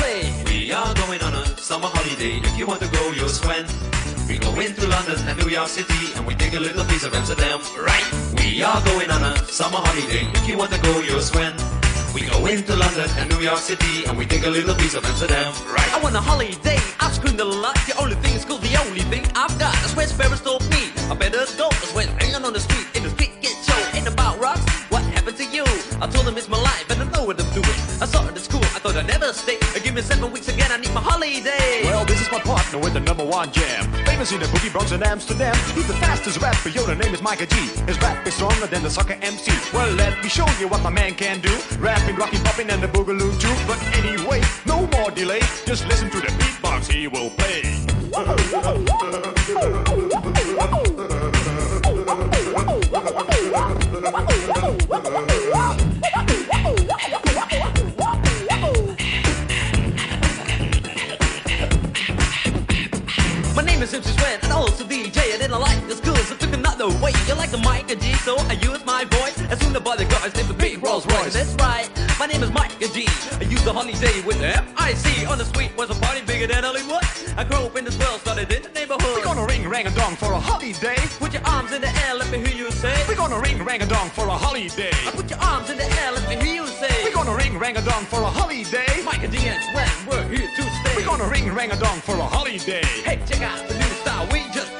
played. We are going on a summer holiday. If you want to go, you'll Sven. We go into London and New York City and we take a little piece of Amsterdam, right? We are going on a summer holiday. If you want to go, you'll Sven. We go into London and New York City and we take a little piece of Amsterdam, right? I want a holiday, I've screamed a lot. The only thing is cool, the only thing I've got. That's where Sparrows told me. I better go. That's when hanging on the street, in the street get show. Ain't about rocks, what happened to you? I told them it's my life and I know what I'm doing. I saw it at school, I thought I'd never stay. Give me seven weeks again, I need my holiday. Well, this is my partner with the number one jam. Famous in the boogie Bronx and Amsterdam. He's the fastest rapper, yo, the name is Miker G. His rap is stronger than the soccer MC. Well, let me show you what my man can do. Rapping, rocking, popping, and the boogaloo too. But anyway, no more delay. Just listen to the beatbox he will play. another way. You like the Miker G, so I use my voice. As soon as the guys named the big Rolls Royce. That's right, my name is Miker G. I use the holiday with the M-I-C. On the street was a party bigger than Hollywood. I grew up in this world, started in the neighborhood. We're gonna ring rang a dong for a holiday. Put your arms in the air, let me hear you say. We're gonna ring rang a dong for a holiday. I Put your arms in the air, let me hear you say. We're gonna ring rang a dong for a holiday. Micah D and Sven, we're here to stay. We're gonna ring rang a dong for a holiday. Hey, check out the new style we just.